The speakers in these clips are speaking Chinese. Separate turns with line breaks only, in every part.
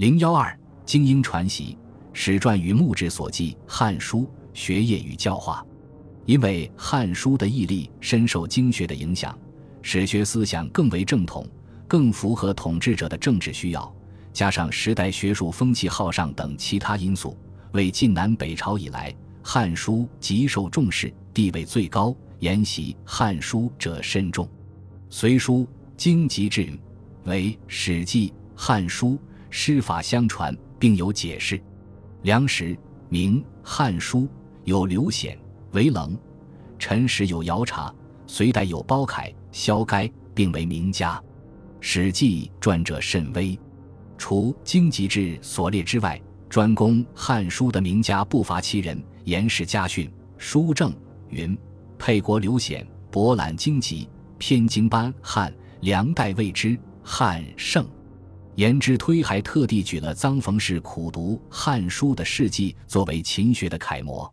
零幺二精英传习，史传与墓志所记《汉书》学业与教化。因为《汉书》的毅力深受经学的影响，史学思想更为正统，更符合统治者的政治需要。加上时代学术风气好上等其他因素，为晋南北朝以来《汉书》极受重视，地位最高，研习《汉书》者甚众。《隋书》经籍志为《史记》《汉书》师法相传，并有解释。梁时明《汉书》有刘显为棱，陈时有姚察，隋代有包凯、萧该，并为名家。《史记》传者甚微。除经籍志所列之外，专攻《汉书》的名家不乏其人。颜氏家训、书证云：沛国刘显博览经籍，偏经班汉，梁代谓之汉圣。颜之推还特地举了臧逢氏苦读《汉书》的事迹作为勤学的楷模。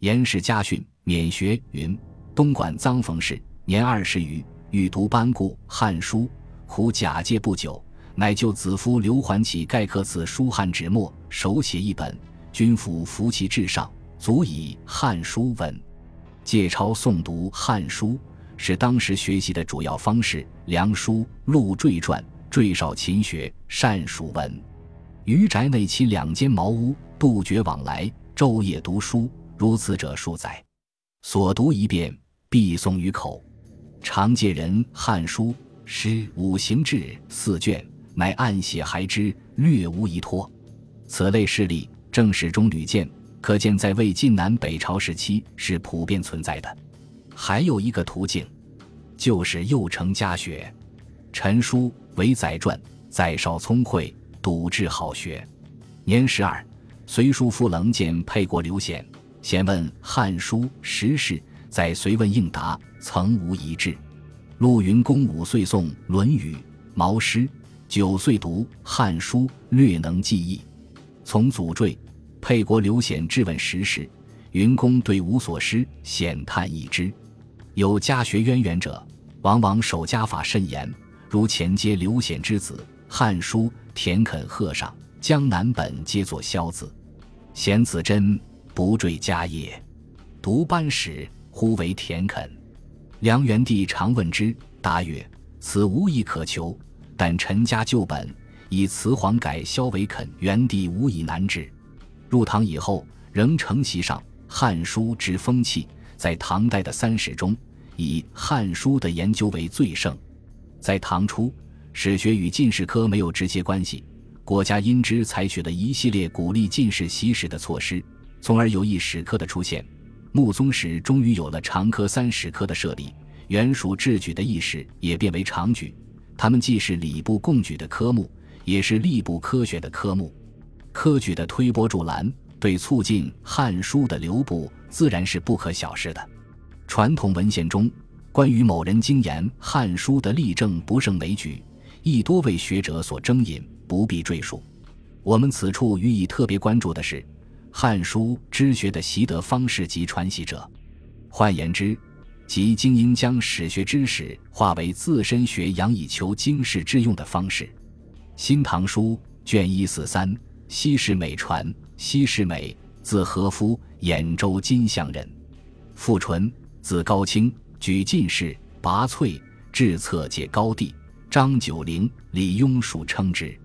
颜氏家训免学云：东莞臧逢氏年二十余，欲读班固《汉书》，苦假借不久。乃就子夫刘桓起盖刻此书汉纸墨，手写一本，君服服其至上，足以《汉书》文。借抄诵读《汉书》是当时学习的主要方式。梁书陆坠传，坠少勤学，善属文。余宅内其两间茅屋，杜绝往来，昼夜读书，如此者数载。所读一遍，必诵于口。常借人《汉书》诗五行志四卷。乃暗写还之，略无遗脱。此类事例，正史中屡见，可见在魏晋南北朝时期是普遍存在的。还有一个途径，就是右承家学。陈书为载传，载少聪慧，笃志好学。年十二，隋叔父棱见沛国刘显，先问《汉书》时事，在隋问应答，曾无一致。陆云公五岁诵《论语》《毛诗》。九岁读《汉书》，略能记忆。从祖坠，沛国刘显质问时事，云公对无所失，显叹一之。有家学渊源者，往往守家法甚严，如前接刘显之子，《汉书》田肯贺上，江南本皆作萧子。显子真不坠家业，读班史，忽为田肯。梁元帝常问之，答曰：“此无以可求。”但陈家旧本以辞皇改萧为肯，元帝无以难治。入唐以后，仍承袭上《汉书》之风气。在唐代的三史中，以《汉书》的研究为最盛。在唐初，史学与进士科没有直接关系，国家因之采取了一系列鼓励进士习史的措施，从而有一史科的出现。穆宗时终于有了常科三史科的设立，原属制举的意识也变为常举。他们既是礼部贡举的科目，也是吏部科学的科目。科举的推波助澜，对促进《汉书》的流布，自然是不可小视的。传统文献中关于某人精研《汉书》的例证不胜枚举，亦多为学者所争引，不必赘述。我们此处予以特别关注的是，《汉书》之学的习得方式及传习者。换言之，即精英将史学知识化为自身学养以求经世之用的方式。《新唐书》卷一四三，西氏美传。西氏美，字和夫，兖州金乡人。父纯，字高清，举进士，拔萃，至策解高第。张九龄、李庸属称之。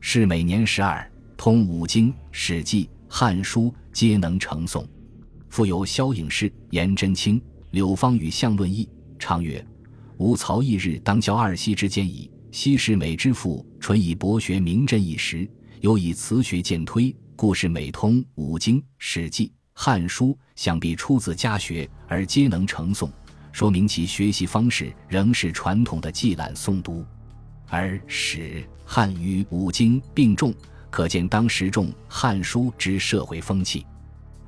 是每年十二，通五经、史记、汉书，皆能成诵。复有萧颖士、颜真卿。柳芳与相论议，常曰：“吾曹一日当交二西之间矣。西是美之父，纯以博学名震一时，又以词学见推，故是美通五经、史记、汉书，想必出自家学，而皆能成诵，说明其学习方式仍是传统的记览诵读。而史、汉与五经并重，可见当时重汉书之社会风气。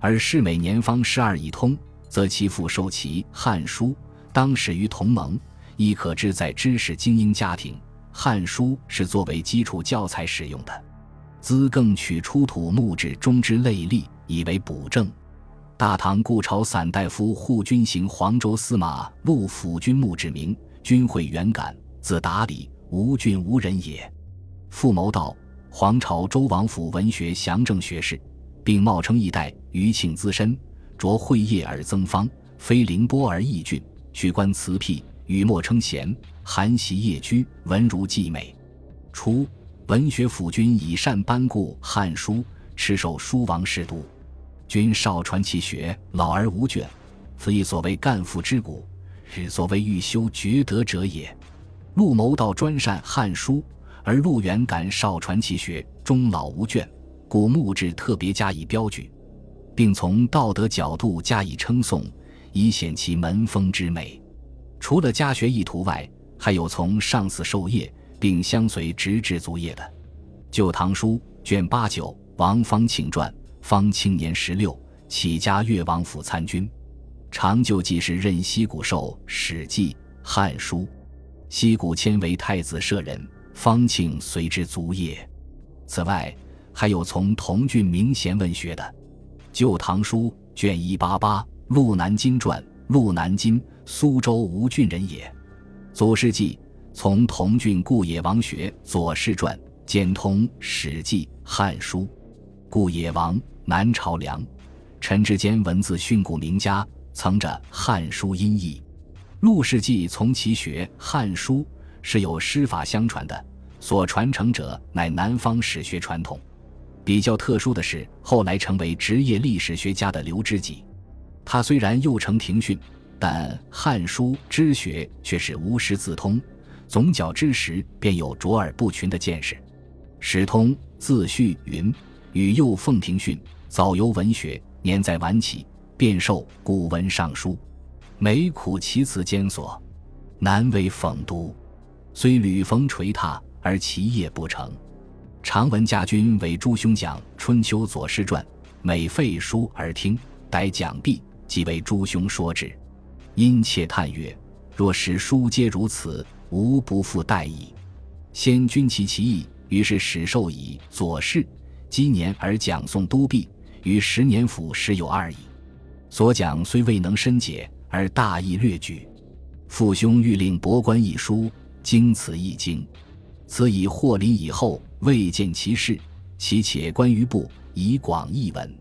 而是每年方十二以通。”则其父受其《汉书》，当始于同盟，亦可知在知识精英家庭，《汉书》是作为基础教材使用的。兹更取出土木质中之类例，以为补正。大唐故朝散大夫护军行黄州司马陆府君墓志铭，军会元感，字达理，吴郡吴人也。父谋道，黄朝周王府文学详正学士，并冒称一代余庆资深，着会业而增方，非凌波而异俊，取官辞辟，语莫称贤，寒习夜居，文如既美。初，文学府君以善班固《汉书》，持守书王侍读。君少传其学，老而无倦，此亦所谓干父之骨，是所谓欲修厥德者也。陆谋道专善《汉书》，而陆元感少传其学，终老无倦，故墓志特别加以标举，并从道德角度加以称颂，以显其门风之美。除了家学意图外，还有从上司授业，并相随直至卒业的。《旧唐书》卷八九，王方庆传。方庆年十六，起家越王府参军，长就记事任西谷寿《史记》《汉书》，西谷迁为太子舍人，方庆随之卒业。此外，还有从同郡名贤问学的，《旧唐书》卷一八八，陆南京传，陆南京，苏州吴郡人也。左世纪从同郡顾野王学《左氏传》，兼通《史记》《汉书》，顾野王。南朝梁，陈之坚文字训诂名家，曾着《汉书》音译。陆世纪从其学《汉书》，是有师法相传的，所传承者乃南方史学传统。比较特殊的是，后来成为职业历史学家的刘知几，他虽然幼承庭训，但《汉书》之学却是无师自通，总角之时便有卓尔不群的见识。史通自序云：“与幼奉庭训。”早游文学，年在晚起，便受古文尚书，每苦其辞艰索，难为讽读。虽屡逢垂榻，而其业不成。常闻家君为诸兄讲《春秋左氏传》，每废书而听，待讲毕，即为诸兄说之。殷切叹曰：“若使书皆如此，吾不复待矣。”先君其其意，于是始授以左氏，积年而讲诵都毕。与十年府时有二矣。所讲虽未能深解，而大意略举。父兄欲令博观一书，经此一经。此以获林以后，未见其事，其且观于部，以广义文。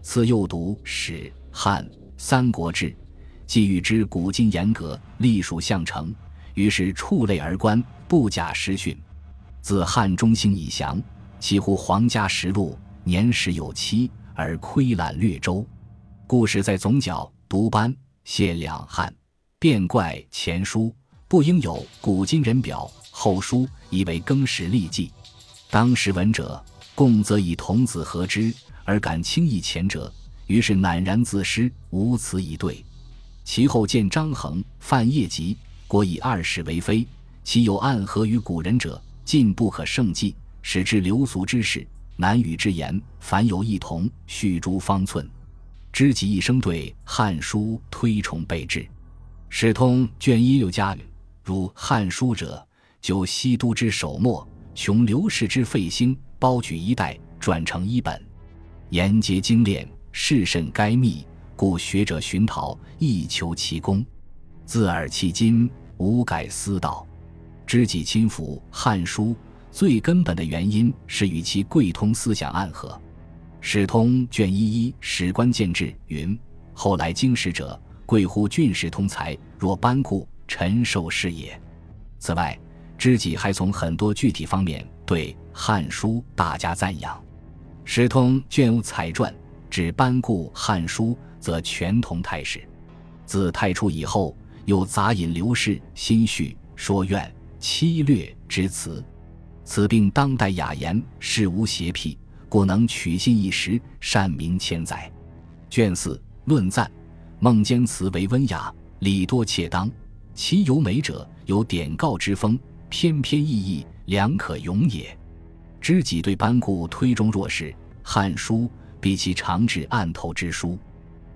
次又读史、汉、三国志，既欲知古今严格，隶属相承，于是触类而观，不假实训。自汉中兴以降，其乎皇家实录，年时有七。而窥览略周，故事在总角读班谢两汉，变怪前书不应有古今人表，后书以为更始立记。当时闻者，共则以童子合之，而敢轻易前者，于是赧然自失，无词以对。其后见张衡、范晔集，果以二世为非，其有暗合于古人者，尽不可胜计，使之流俗之事。难语之言，凡有异同，续诸方寸。知己一生对《汉书》推崇备至。史通卷一六家语：如《汉书》者，就西都之首末，穷刘氏之废兴，包举一代，转成一本，言节精炼，事甚该密，故学者寻讨，亦求其功。自尔迄今，无改思道。知己亲抚《汉书》。最根本的原因是与其贵通思想暗合。史通卷一一史官见志云：后来经史者贵乎俊士通才，若班固、陈寿是也。此外，知己还从很多具体方面对《汉书》大加赞扬。史通卷有彩传，指班固《汉书》则全同太史。自太初以后，又杂引刘氏心绪说怨凄略之词。此病当代雅言，事无邪僻，故能取信一时，善名千载。卷四论赞，孟坚词为温雅，礼多切当，其有美者，有典告之风，翩翩逸逸，良可咏也。知己对班固推中若是《汉书》，比其长治案头之书。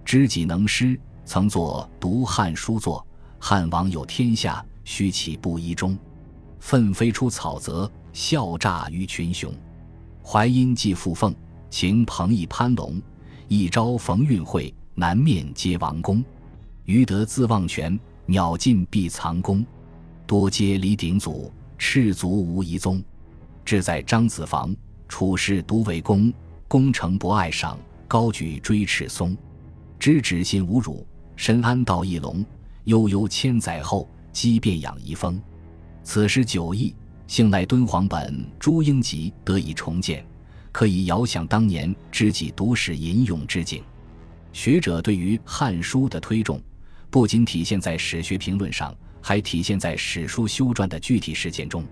知己能诗，曾作《读汉书》作，汉王有天下，须其不一中，奋飞出草泽。笑诈于群雄，淮阴寄傅凤，秦彭邑潘龙，一朝逢运会，南面皆王公。余得自忘泉，鸟尽必藏弓。多皆离鼎祖，赤足无遗踪。志在张子房，处事独为公，功成不爱赏，高举锥赤松。知止心无辱，深安道义隆。悠悠千载后，积变养遗风。此诗九义，幸来敦煌本朱英集得以重建，可以遥想当年知己读史吟咏之景。学者对于《汉书》的推重，不仅体现在史学评论上，还体现在史书修撰的具体实践中。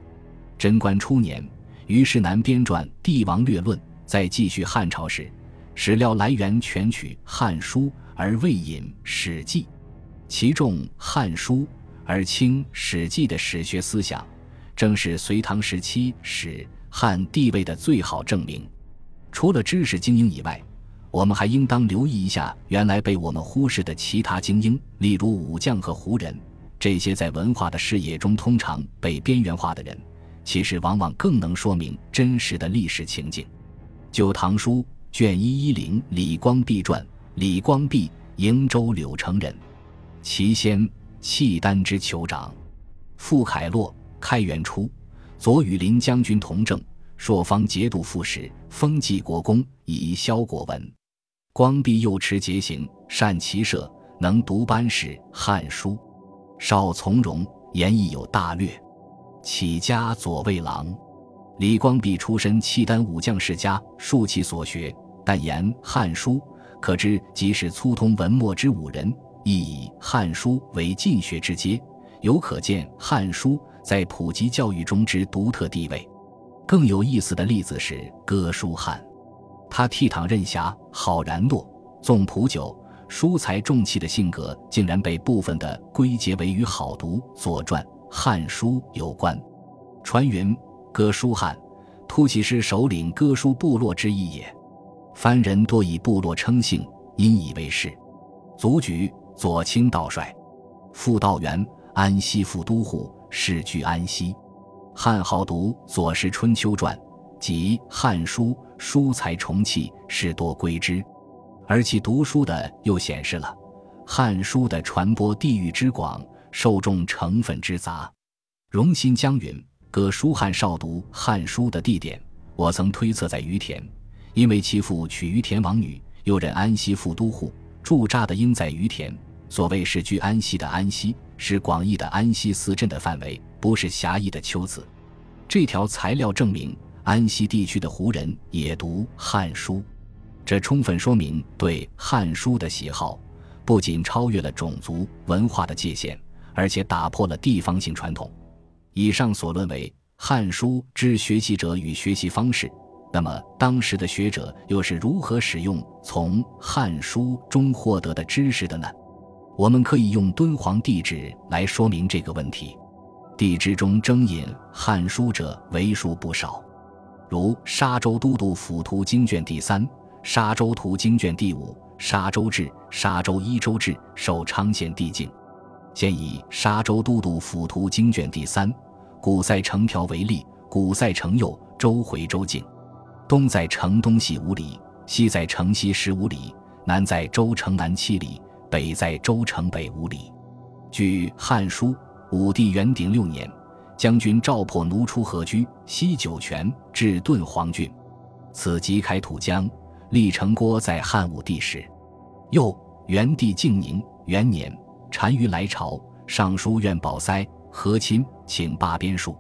贞观初年，虞世南编撰《帝王略论》，在继续汉朝时，史料来源全取《汉书》，而未引《史记》，其重《汉书》而轻《史记》的史学思想，正是隋唐时期史汉地位的最好证明。除了知识精英以外，我们还应当留意一下原来被我们忽视的其他精英，例如武将和胡人，这些在文化的视野中通常被边缘化的人。其实往往更能说明真实的历史情景。就《唐书》卷一一零李光弼传，李光弼，瀛州柳城人，其先契丹之酋长。傅凯洛，开元初，左羽林将军同政，朔方节度副使，封济国公，以萧国文。光弼幼持节行，善骑射，能读班史《汉书》，少从容，言亦有大略。起家左卫郎，李光弼出身契丹武将世家，数其所学，但言《汉书》，可知即是粗通文墨之武人，亦以《汉书》为进学之阶，有可见《汉书》在普及教育中之独特地位。更有意思的例子是哥舒翰，他倜傥任侠，好然诺，纵普酒，疏财重器的性格，竟然被部分的归结为与好读《左传》。《汉书》有关，传云哥舒翰，突骑师首领哥舒部落之一也。番人多以部落称姓，因以为是。卒举左倾道帅，副道员，安西副都护，世居安西。汉好读《左氏春秋传》及《汉书》，书才重器，士多归之。而其读书的又显示了《汉书》的传播地域之广。受众成分之杂，荣新将云：哥舒翰少读《汉书》的地点，我曾推测在于田，因为其父娶于田王女，又任安西副都护，驻扎的应在于田。所谓是居安西的安西，是广义的安西四镇的范围，不是狭义的丘子。这条材料证明，安西地区的胡人也读《汉书》，这充分说明对《汉书》的喜好，不仅超越了种族文化的界限。而且打破了地方性传统。以上所论为《汉书》之学习者与学习方式。那么，当时的学者又是如何使用从《汉书》中获得的知识的呢？我们可以用敦煌地址来说明这个问题。地址中征引《汉书》者为数不少，如《沙州都督府图经卷第三》《沙州图经卷第五》《沙州志》《沙州一州志》受昌县地境。现以沙州都督府图经卷第三，古塞城条为例，古塞城右，周回州境，东在城东西五里，西在城西十五里，南在州城南七里，北在州城北五里。据《汉书》，武帝元鼎六年，将军赵破奴出河居，西酒泉，至顿黄郡，此即开土江，历城郭在汉武帝时。又元帝敬宁元年。单于来朝，尚书院保塞和亲，请罢边戍。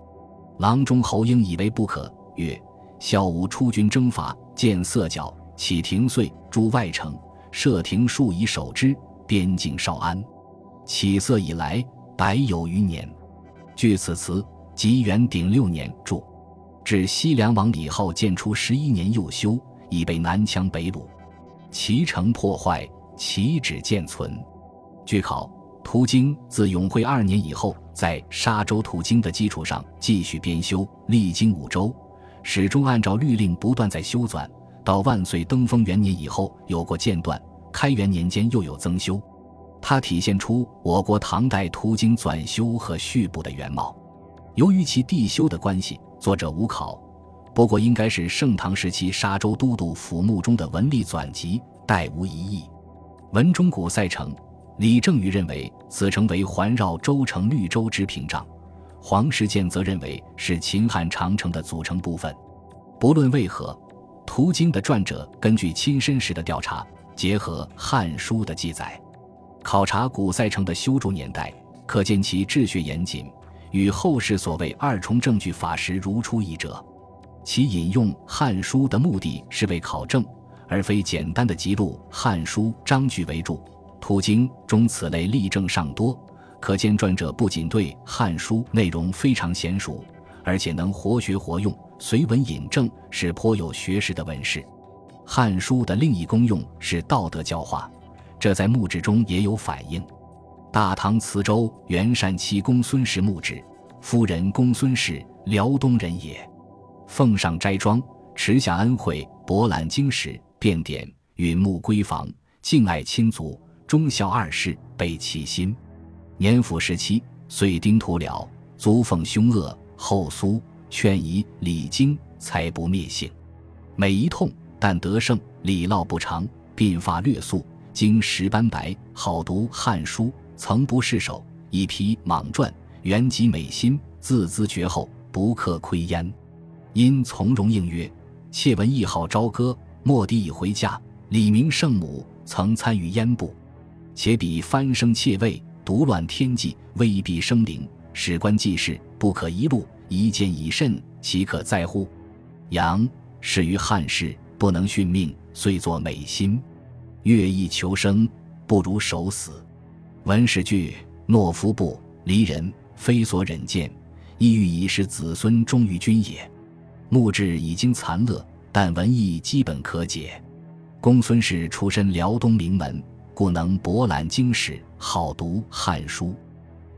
郎中侯婴以为不可，曰：“孝武出军征伐，见色角，起庭岁，诸外城，设庭数以守之，边境少安。起色以来，百有余年。”据此词，即元鼎六年著。至西凉王李浩建初十一年又修，已被南羌北虏，其城破坏，其址渐存。据考。途经自永徽二年以后，在沙州途经的基础上继续编修，历经五周，始终按照律令不断在修纂。到万岁登封元年以后，有过间断；开元年间又有增修，它体现出我国唐代途经纂修和续补的原貌。由于其地修的关系，作者无考，不过应该是盛唐时期沙州都督府墓中的文吏纂辑，代无疑义。文中古塞城。李正宇认为此城为环绕州城绿洲之屏障，黄石建则认为是秦汉长城的组成部分。不论为何，途经的撰者根据亲身时的调查，结合《汉书》的记载，考察古塞城的修筑年代，可见其治学严谨，与后世所谓二重证据法实如出一辙。其引用《汉书》的目的是为考证，而非简单的记录《汉书》章句为注。途经中此类例证尚多，可见撰者不仅对《汉书》内容非常娴熟，而且能活学活用。随文引证是颇有学识的文士，《汉书》的另一功用是道德教化，这在墓志中也有反映。大唐磁州元善期公孙氏墓志，夫人公孙氏，辽东人也。奉上斋庄，持下恩惠，博览经史，遍典，允穆闺房，敬爱亲族，忠孝二世，备其心。年甫十七，遂丁土了，族奉凶恶，后苏。劝夷礼经，才不灭性。每一痛，但得胜，礼烙不长，鬓发略素，经十斑白。好读《汉书》，曾不释手。一批莽传，原籍美心，自兹绝后，不克窥焉。因从容应曰：“妾闻一号朝歌，莫迪已回家。李明圣母曾参与焉部，且彼翻生妾位，独乱天际，未必生灵。史官记事，不可一路。”一见以甚，岂可在乎？杨始于汉室，不能殉命，遂作美心。乐意求生，不如守死。文史句，懦夫不离人，非所忍见。意欲以使子孙忠于君也。墓志已经残乐，但文艺基本可解。公孙氏出身辽东名门，故能博览经史，好读《汉书》，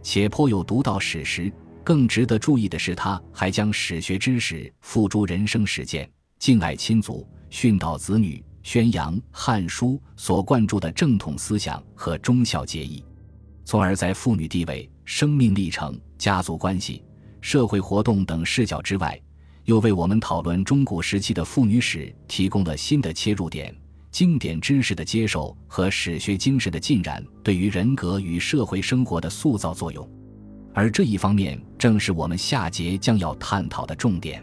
且颇有独到史实。更值得注意的是，他还将史学知识付诸人生实践，敬爱亲族，训导子女，宣扬《汉书》所灌注的正统思想和忠孝节义，从而在妇女地位、生命历程、家族关系、社会活动等视角之外，又为我们讨论中古时期的妇女史提供了新的切入点。经典知识的接受和史学精神的浸染，对于人格与社会生活的塑造作用。而这一方面正是我们下节将要探讨的重点。